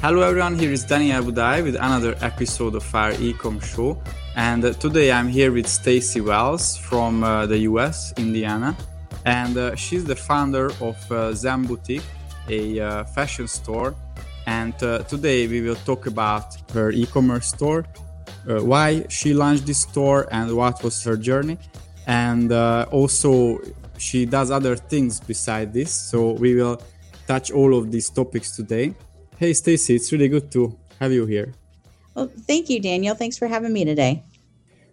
Hello everyone, here is Daniel Abudai with another episode of our Ecom show. And uh, today I'm here with Staci Wells from uh, the US, Indiana. And uh, she's the founder of uh, Zen BooTique, a uh, fashion store. And uh, today we will talk about her e commerce store, why she launched this store, and what was her journey. And also, she does other things beside this. So we will touch all of these topics today. Hey, Staci, it's really good to have you here. Well, thank you, Daniel. Thanks for having me today.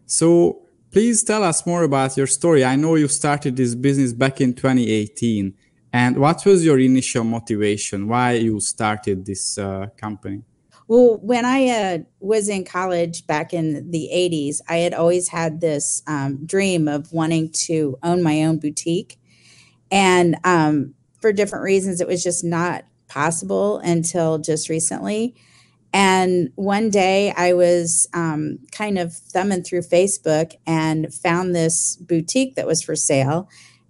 So, please tell us more about your story. I know you started this business back in 2018. And what was your initial motivation? Why you started this uh, company? Well, when I uh, was in college back in the 80s, I had always had this um, dream of wanting to own my own boutique. And um, for different reasons, it was just not possible until just recently. And one day I was um, kind of thumbing through Facebook and found this boutique that was for sale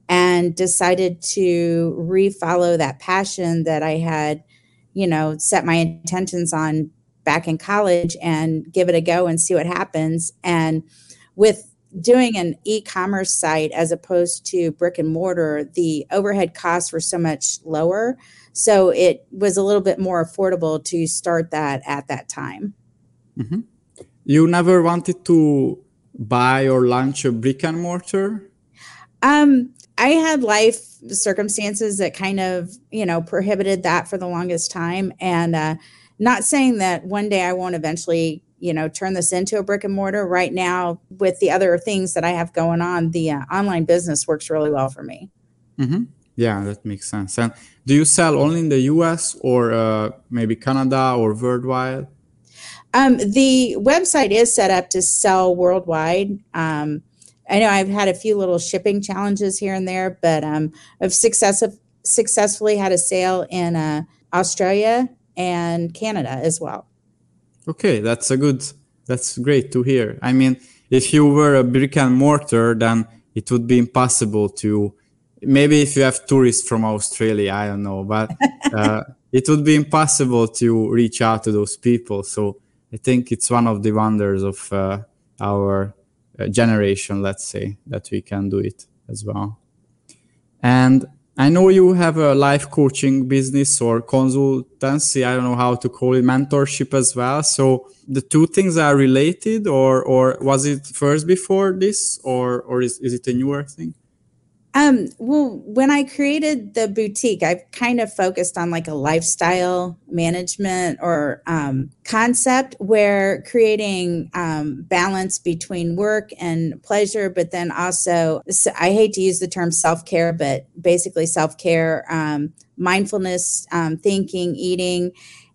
and decided to refollow that passion that I had, you know, set my intentions on back in college and give it a go and see what happens. And with doing an e-commerce site as opposed to brick and mortar, the overhead costs were so much lower so it was a little bit more affordable to start that at that time. Mm-hmm. You never wanted to buy or launch a brick and mortar? Um, I had life circumstances that kind of, you know, prohibited that for the longest time. And uh, not saying that one day I won't eventually, you know, turn this into a brick and mortar. Right now, with the other things that I have going on, the uh, online business works really well for me. Mm-hmm. Yeah, that makes sense. And do you sell only in the US or uh, maybe Canada or worldwide? Um, the website is set up to sell worldwide. Um, I know I've had a few little shipping challenges here and there, but um, I've successive, successfully had a sale in uh, Australia and Canada as well. Okay, that's a good. That's great to hear. I mean, if you were a brick and mortar, then it would be impossible to maybe if you have tourists from Australia, I don't know, but uh, it would be impossible to reach out to those people. So I think it's one of the wonders of uh, our uh, generation, let's say, that we can do it as well. And I know you have a life coaching business or consultancy. I don't know how to call it, mentorship as well. So the two things are related, or or was it first before this, or or is, is it a newer thing? Um, well, when I created the boutique, I've kind of focused on like a lifestyle management or um, concept where creating um, balance between work and pleasure, but then also, I hate to use the term self care, but basically self care, um, mindfulness, um, thinking, eating.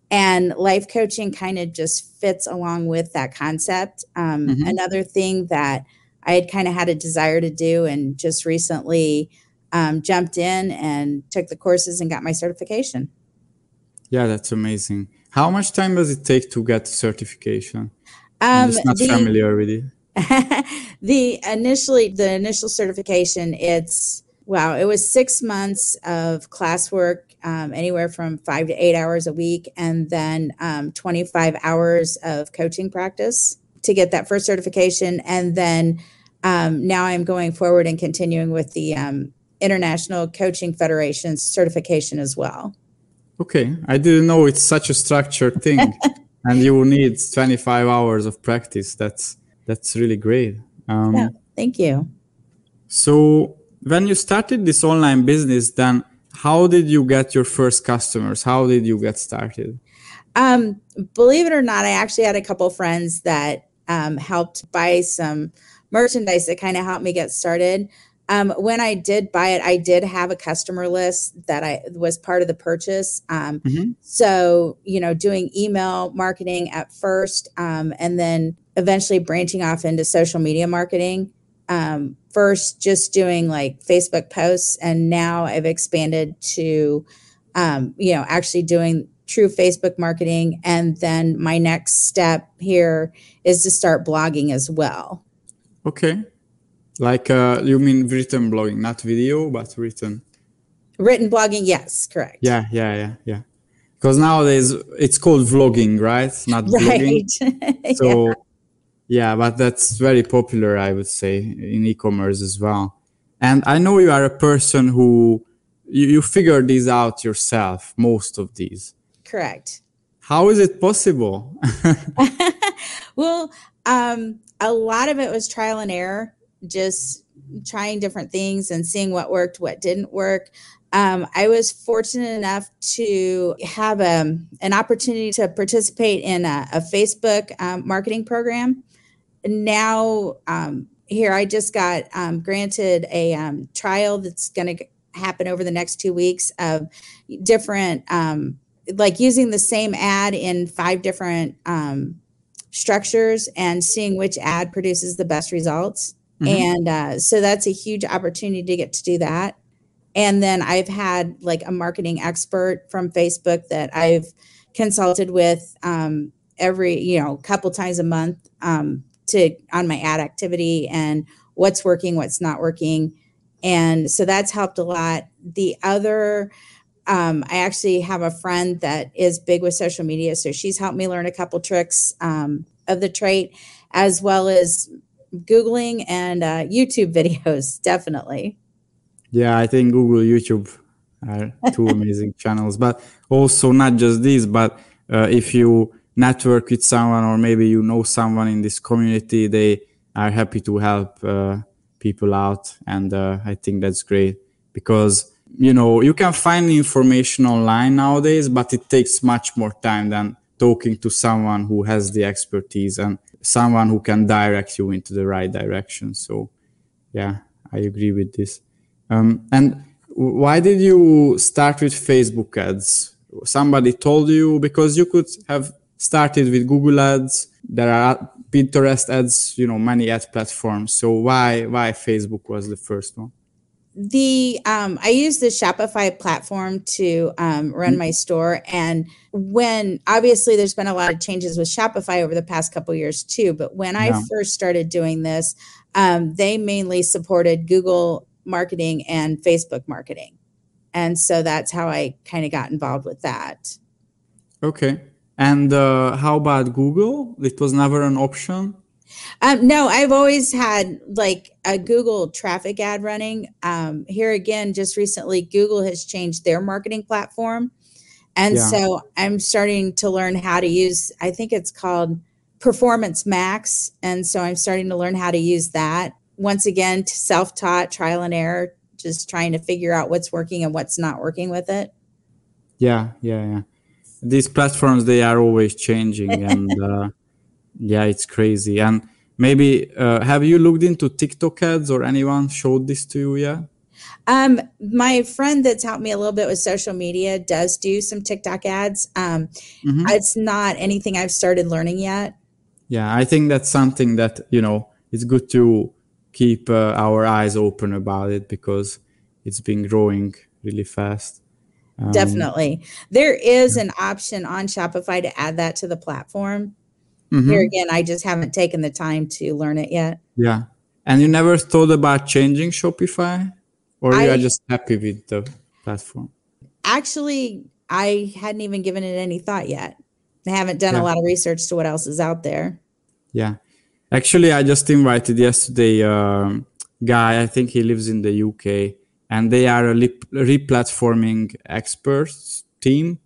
And life coaching kind of just fits along with that concept. Um, mm-hmm. Another thing that I had kind of had a desire to do and just recently um, jumped in and took the courses and got my certification. Yeah, that's amazing. How much time does it take to get certification? Um, I'm just not the, familiar with it. the initially the initial certification, it's wow, it was six months of classwork, um, anywhere from five to eight hours a week, and then um, 25 hours of coaching practice to get that first certification. And then um, now I'm going forward and continuing with the um, International Coaching Federation certification as well. Okay. I didn't know it's such a structured thing. and you need 25 hours of practice. That's that's really great. Um, yeah, thank you. So when you started this online business, then how did you get your first customers? How did you get started? Um, believe it or not, I actually had a couple friends that um, helped buy some merchandise that kind of helped me get started. Um, when I did buy it, I did have a customer list that I was part of the purchase. Um, mm-hmm. So, you know, doing email marketing at first, um, and then eventually branching off into social media marketing. Um, first, just doing like Facebook posts, and now I've expanded to, um, you know, actually doing true Facebook marketing. And then my next step here is to start blogging as well. Okay. Like uh, you mean written blogging, not video, but written. Written blogging, yes, correct. Yeah, yeah, yeah, yeah. because nowadays it's called vlogging, right? Not right. blogging. So yeah. yeah, but that's very popular, I would say, in e-commerce as well. And I know you are a person who you, you figure these out yourself, most of these. Correct. How is it possible? well, um, a lot of it was trial and error, just trying different things and seeing what worked, what didn't work. Um, I was fortunate enough to have a, um, an opportunity to participate in a, a Facebook um, marketing program. Now, um, here, I just got um, granted a um, trial that's going to happen over the next two weeks of different, like using the same ad in five different um, structures and seeing which ad produces the best results. Mm-hmm. And uh, so that's a huge opportunity to get to do that. And then I've had like a marketing expert from Facebook that I've consulted with um, every, you know, couple times a month um, to on my ad activity and what's working, what's not working. And so that's helped a lot. The other, um, I actually have a friend that is big with social media. So she's helped me learn a couple tricks um, of the trait, as well as Googling and uh, YouTube videos, definitely. Yeah, I think Google, YouTube are two amazing channels. But also not just these, but uh, if you network with someone or maybe you know someone in this community, they are happy to help uh, people out, and uh, I think that's great because you know you can find information online nowadays, but it takes much more time than talking to someone who has the expertise and someone who can direct you into the right direction. So, yeah, I agree with this. Um, and why did you start with Facebook ads? Somebody told you because you could have started with Google ads. There are Pinterest ads, you know, many ad platforms. So why why Facebook was the first one? The um, I use the Shopify platform to um, run mm-hmm. my store, and when obviously there's been a lot of changes with Shopify over the past couple years too. But when yeah. I first started doing this, um, they mainly supported Google marketing and Facebook marketing. And so that's how I kind of got involved with that. Okay. And uh, how about Google? It was never an option? Um, no, I've always had like a Google traffic ad running. Um, here again, just recently, Google has changed their marketing platform. And yeah. so I'm starting to learn how to use, I think it's called Performance Max. And so I'm starting to learn how to use that once again self-taught trial and error just trying to figure out what's working and what's not working with it yeah yeah yeah these platforms they are always changing and uh, yeah it's crazy and maybe uh, have you looked into tiktok ads or anyone showed this to you Yeah. um, my friend that's helped me a little bit with social media does do some TikTok ads. Um, mm-hmm. It's not anything I've started learning yet. Yeah, I think that's something that you know it's good to keep uh, our eyes open about it because it's been growing really fast. Um, Definitely. There is an option on Shopify to add that to the platform. Mm-hmm. Here again, I just haven't taken the time to learn it yet. Yeah. And you never thought about changing Shopify? Or I, you are just happy with the platform? Actually, I hadn't even given it any thought yet. I haven't done yeah. a lot of research to what else is out there. Yeah. Actually, I just invited yesterday a um, guy. I think he lives in the UK, and they are a re- replatforming experts team.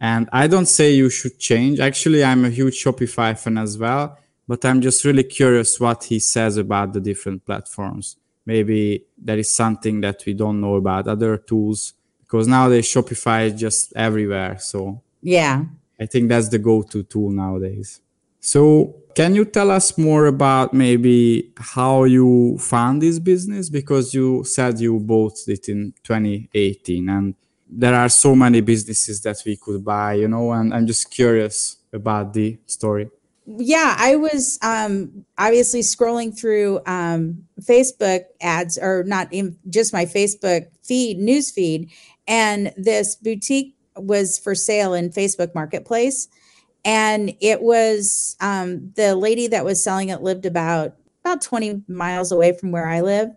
And I don't say you should change. Actually, I'm a huge Shopify fan as well, but I'm just really curious what he says about the different platforms. Maybe there is something that we don't know about other tools because nowadays Shopify is just everywhere. So yeah, I think that's the go-to tool nowadays. So can you tell us more about maybe how you found this business? Because you said you bought it in 2018 and there are so many businesses that we could buy, you know, and I'm just curious about the story. Yeah, I was um, obviously scrolling through um, Facebook ads, or not in just my Facebook feed, news feed, and this boutique was for sale in Facebook Marketplace and it was um, the lady that was selling it lived about about 20 miles away from where I live.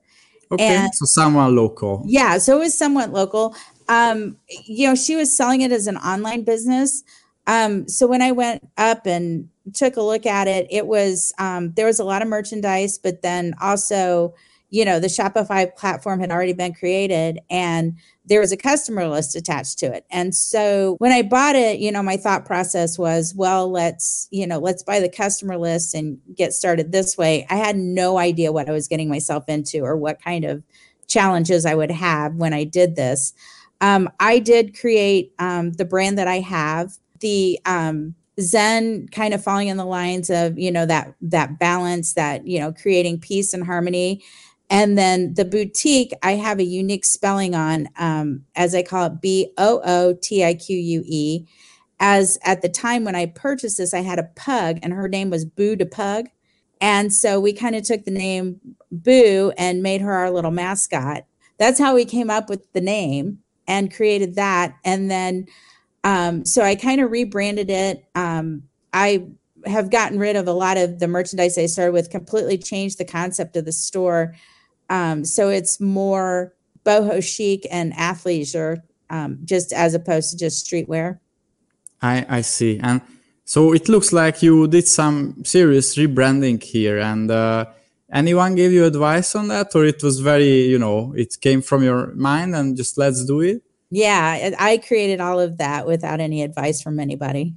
Okay, and, so somewhat local. Yeah, so it was somewhat local. Um, you know, she was selling it as an online business. Um, so when I went up and took a look at it, it was um, there was a lot of merchandise, but then also, you know, the Shopify platform had already been created and there was a customer list attached to it. And so when I bought it, you know, my thought process was, well, let's, you know, let's buy the customer list and get started this way. I had no idea what I was getting myself into or what kind of challenges I would have when I did this. Um, I did create um, the brand that I have. The um, Zen kind of falling in the lines of you know that that balance, that you know creating peace and harmony, and then the boutique I have a unique spelling on, um, as I call it, B O O T I Q U E. As at the time when I purchased this, I had a pug, and her name was Boo the Pug. And so we kind of took the name Boo and made her our little mascot. That's how we came up with the name and created that. And then, um, so I kind of rebranded it. Um, I have gotten rid of a lot of the merchandise I started with, completely changed the concept of the store. Um, so it's more boho chic and athleisure, um, just as opposed to just streetwear. I, I see. And so it looks like you did some serious rebranding here. And uh, anyone gave you advice on that, or it was very, you know, it came from your mind and just let's do it? Yeah, I created all of that without any advice from anybody.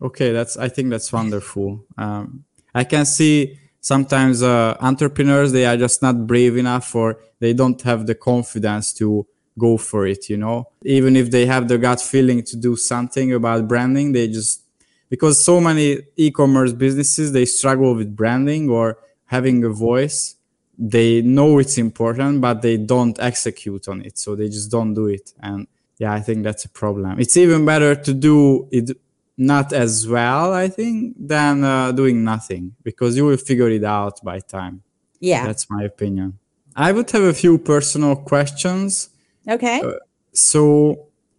Okay, that's. I think that's wonderful. Um, I can see sometimes uh, entrepreneurs they are just not brave enough, or they don't have the confidence to go for it. You know, even if they have the gut feeling to do something about branding, they just because so many e-commerce businesses they struggle with branding or having a voice they know it's important but they don't execute on it. So they just don't do it. And yeah i think that's a problem. It's even better to do it not as well i think than uh, doing nothing because you will figure it out by time. Yeah. That's my opinion. I would have a few personal questions. Okay. Uh, so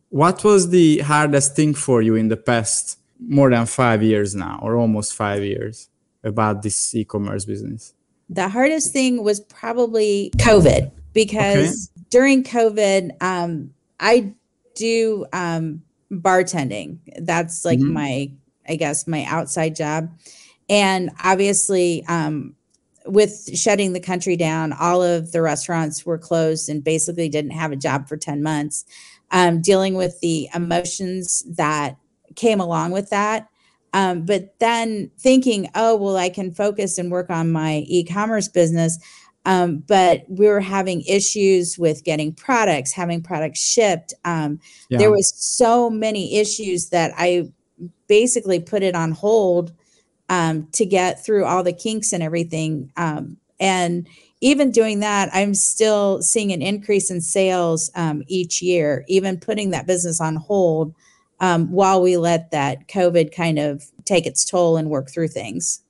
what was the hardest thing for you in the past more than five years now or almost five years about this e-commerce business? The hardest thing was probably COVID because okay. during COVID, um, I do um, bartending. That's like mm-hmm. my, I guess, my outside job. And obviously, um, with shutting the country down, all of the restaurants were closed and basically didn't have a job for 10 months. Um, dealing with the emotions that came along with that um, but then thinking, oh, well, I can focus and work on my e commerce business. Um, but we were having issues with getting products, having products shipped. Um, yeah. There was so many issues that I basically put it on hold um, to get through all the kinks and everything. Um, and even doing that, I'm still seeing an increase in sales um, each year. Even putting that business on hold um, while we let that COVID kind of take its toll and work through things.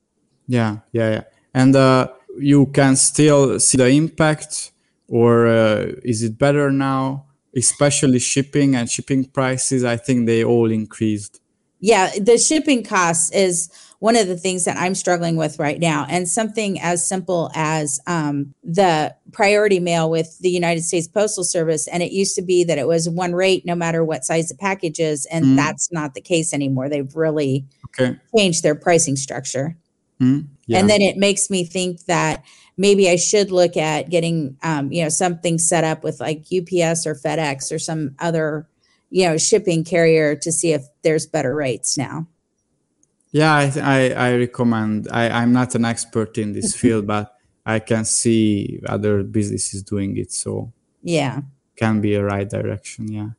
Yeah, yeah, yeah. And uh, you can still see the impact, or uh, is it better now? Especially shipping and shipping prices, I think they all increased. Yeah, the shipping costs is one of the things that I'm struggling with right now. And something as simple as um, the priority mail with the United States Postal Service. And it used to be that it was one rate no matter what size the package is. And mm. that's not the case anymore. They've really okay. changed their pricing structure. Mm. Yeah. And then it makes me think that maybe I should look at getting, um, you know, something set up with like UPS or FedEx or some other, you know, shipping carrier to see if there's better rates now. Yeah, I, I, I recommend. I, I'm not an expert in this field, but I can see other businesses doing it. So yeah, can be a right direction. Yeah.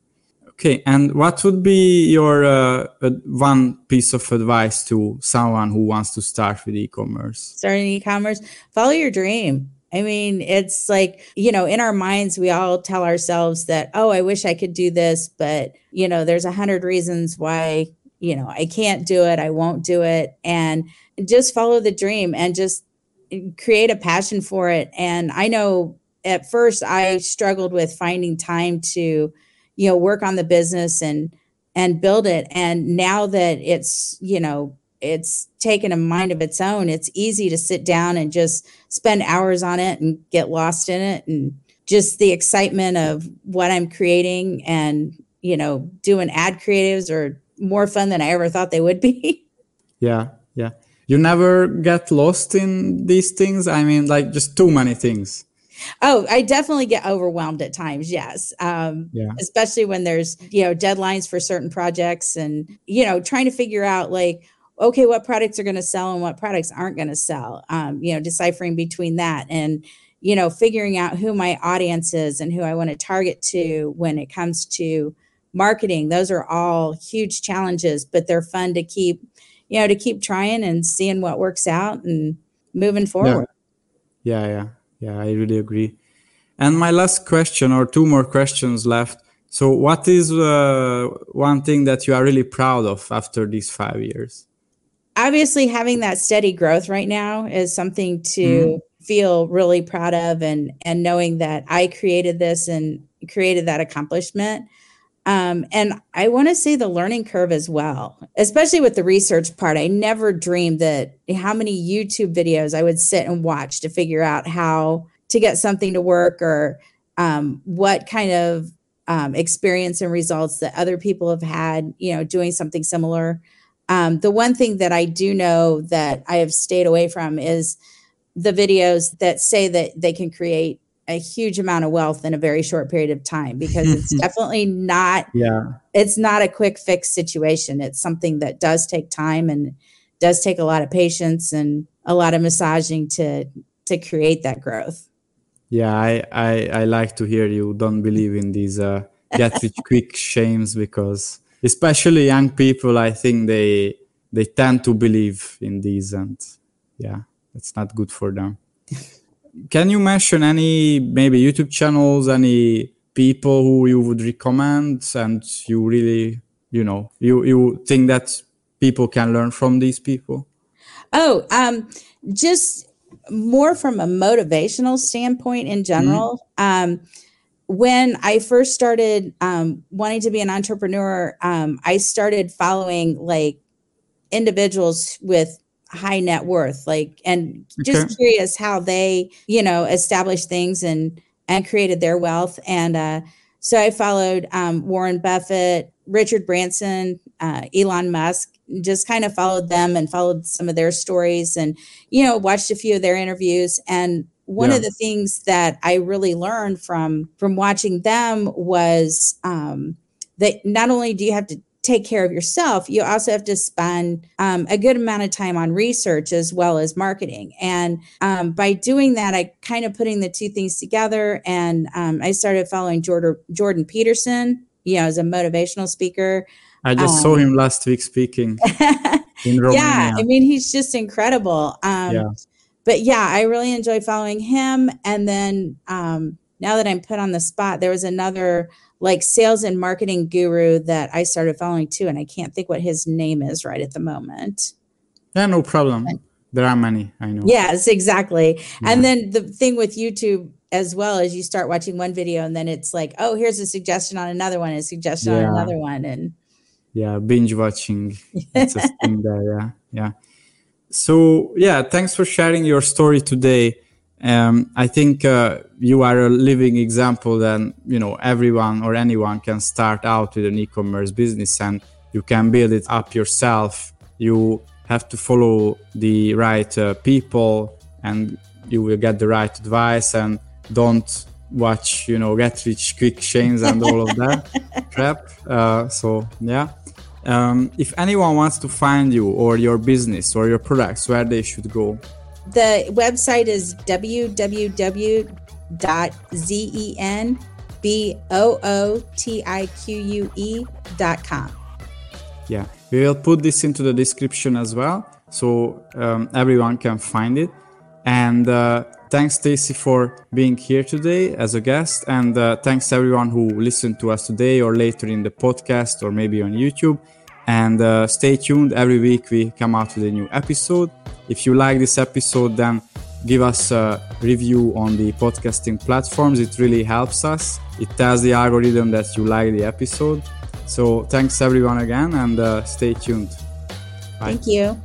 Okay, and what would be your uh, one piece of advice to someone who wants to start with e-commerce? Starting e-commerce, follow your dream. I mean, it's like, you know, in our minds, we all tell ourselves that, oh, I wish I could do this, but, you know, there's a hundred reasons why you know, I can't do it, I won't do it. And just follow the dream and just eh, create a passion for it. And I know at first I struggled with finding time to, you know, work on the business and and build it. And now that it's, you know, it's taken a mind of its own, it's easy to sit down and just spend hours on it and get lost in it and just the excitement of what I'm creating and, you know, doing ad creatives are more fun than I ever thought they would be. yeah. Yeah. You never get lost in these things. I mean, like just too many things. Oh, I definitely get overwhelmed at times. Yes. Um, yeah. Especially when there's, you know, deadlines for certain projects and, you know, trying to figure out like, okay, what products are going to sell and what products aren't going to sell, um, you know, deciphering between that and, you know, figuring out who my audience is and who I want to target to when it comes to marketing. Those are all huge challenges, but they're fun to keep, you know, to keep trying and seeing what works out and moving forward. Yeah, yeah, yeah. yeah I really agree. And my last question, or two more questions left. So, what is uh, one thing that you are really proud of after these five years? Obviously, having that steady growth right now is something to mm feel really proud of and and knowing that I created this and created that accomplishment. Um, and I want to say the learning curve as well, especially with the research part. I never dreamed that how many YouTube videos I would sit and watch to figure out how to get something to work or um, what kind of um, experience and results that other people have had, you know, doing something similar. Um, the one thing that I do know that I have stayed away from is the videos that say that they can create a huge amount of wealth in a very short period of time because it's definitely not yeah. it's not a quick fix situation. It's something that does take time and does take a lot of patience and a lot of massaging to to create that growth. Yeah i i, I like to hear you don't believe in these uh, get rich quick shames because especially young people i think they they tend to believe in these and yeah it's not good for them. Can you mention any maybe YouTube channels, any people who you would recommend and you really, you know, you, you think that people can learn from these people? Oh, um, just more from a motivational standpoint in general. Mm-hmm. Um, when I first started um, wanting to be an entrepreneur, um, I started following like individuals with high net worth like and just okay. curious how they you know established things and and created their wealth and uh so i followed um, warren buffett richard branson uh, elon musk just kind of followed them and followed some of their stories and you know watched a few of their interviews and one yeah. of the things that i really learned from from watching them was um, that not only do you have to take care of yourself, you also have to spend um, a good amount of time on research as well as marketing. And um, by doing that, I kind of putting the two things together, and um, I started following Jordan Jordan Peterson, you know, as a motivational speaker. I just saw um, him last week speaking. yeah, I mean, he's just incredible. Um, yeah. But yeah, I really enjoy following him. And then um, now that I'm put on the spot, there was another like sales and marketing guru that I started following too, and I can't think what his name is right at the moment. Yeah, no problem. There are many, I know. Yes, exactly. Yeah. And then the thing with YouTube as well is you start watching one video and then it's like, oh, here's a suggestion on another one, a suggestion yeah. on another one, and yeah, binge watching. It's a thing there. Yeah, yeah. So yeah, thanks for sharing your story today um, I think uh, you are a living example that you know everyone or anyone can start out with an e-commerce business and you can build it up yourself. You have to follow the right uh, people and you will get the right advice and don't watch you know get rich quick chains and all of that crap. Uh, so yeah. Um, if anyone wants to find you or your business or your products, where they should go? The website is www.zenbootique.com. Yeah, we will put this into the description as well so um, everyone can find it. And uh, thanks, Staci, for being here today as a guest. And uh, thanks everyone who listened to us today or later in the podcast or maybe on YouTube. And uh, stay tuned. Every week we come out with a new episode. If you like this episode, then give us a review on the podcasting platforms. It really helps us. It tells the algorithm that you like the episode. So thanks everyone again and uh, stay tuned. Bye. Thank you.